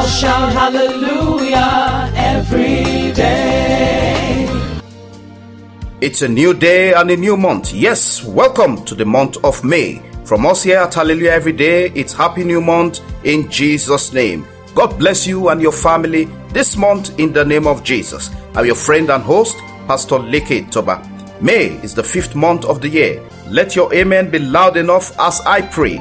shout hallelujah every day. It's a new day and a new month. Yes, welcome to the month of May. From us here at Hallelujah Every Day, it's Happy New Month in Jesus' name. God bless you and your family this month in the name of Jesus. I'm your friend and host, Pastor Leke Toba. May is the fifth month of the year. Let your amen be loud enough as I pray.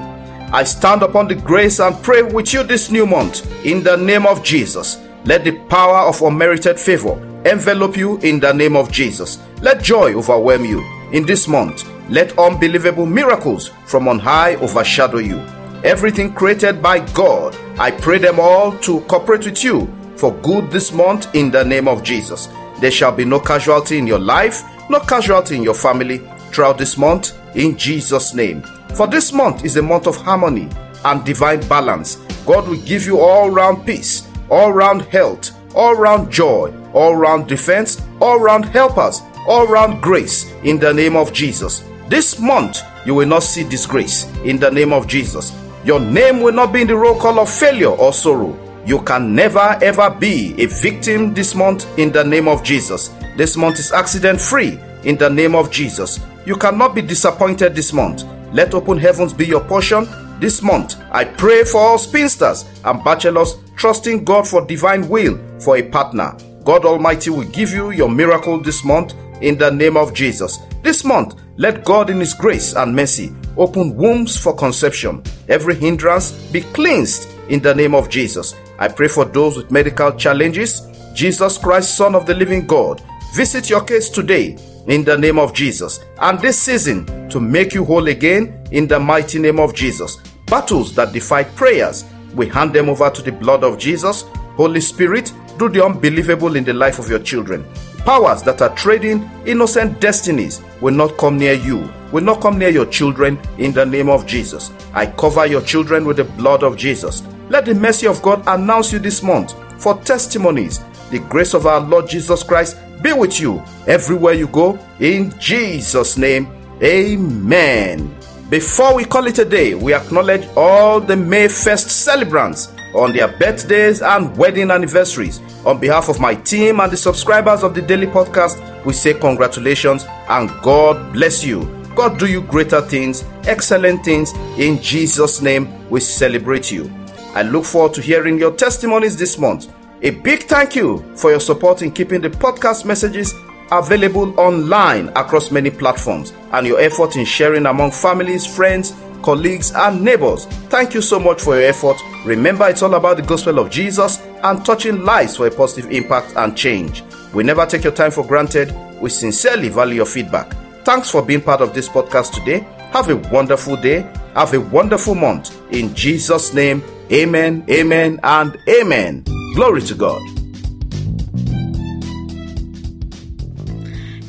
I stand upon the grace and pray with you this new month in the name of Jesus. Let the power of unmerited favor envelop you in the name of Jesus. Let joy overwhelm you in this month. Let unbelievable miracles from on high overshadow you. Everything created by God, I pray them all to cooperate with you for good this month in the name of Jesus. There shall be no casualty in your life, no casualty in your family throughout this month in Jesus' name. For this month is a month of harmony and divine balance. God will give you all round peace, all round health, all round joy, all round defense, all round helpers, all round grace in the name of Jesus. This month, you will not see disgrace in the name of Jesus. Your name will not be in the roll call of failure or sorrow. You can never ever be a victim this month in the name of Jesus. This month is accident free in the name of Jesus. You cannot be disappointed this month. Let open heavens be your portion this month. I pray for all spinsters and bachelors trusting God for divine will for a partner. God Almighty will give you your miracle this month in the name of Jesus. This month, let God in His grace and mercy open wombs for conception. Every hindrance be cleansed in the name of Jesus. I pray for those with medical challenges. Jesus Christ, Son of the living God, visit your case today in the name of Jesus. And this season to make you whole again in the mighty name of Jesus. Battles that defy prayers, we hand them over to the blood of Jesus. Holy Spirit, do the unbelievable in the life of your children. Powers that are trading innocent destinies will not come near you, will not come near your children in the name of Jesus. I cover your children with the blood of Jesus. Let the mercy of God announce you this month for testimonies. The grace of our Lord Jesus Christ be with you everywhere you go. In Jesus' name, amen. Before we call it a day, we acknowledge all the May 1st celebrants on their birthdays and wedding anniversaries. On behalf of my team and the subscribers of the daily podcast, we say congratulations and God bless you. God do you greater things, excellent things. In Jesus' name, we celebrate you. I look forward to hearing your testimonies this month. A big thank you for your support in keeping the podcast messages available online across many platforms and your effort in sharing among families, friends, colleagues, and neighbors. Thank you so much for your effort. Remember, it's all about the gospel of Jesus and touching lives for a positive impact and change. We never take your time for granted. We sincerely value your feedback. Thanks for being part of this podcast today. Have a wonderful day. Have a wonderful month. In Jesus' name, amen, amen, and amen. Glory to God.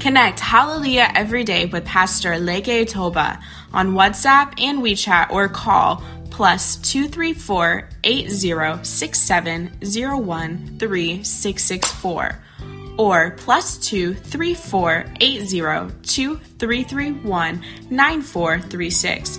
Connect Hallelujah every day with Pastor Leke Toba on WhatsApp and WeChat or call plus 234 8067 3664 or plus 234 2331 9436.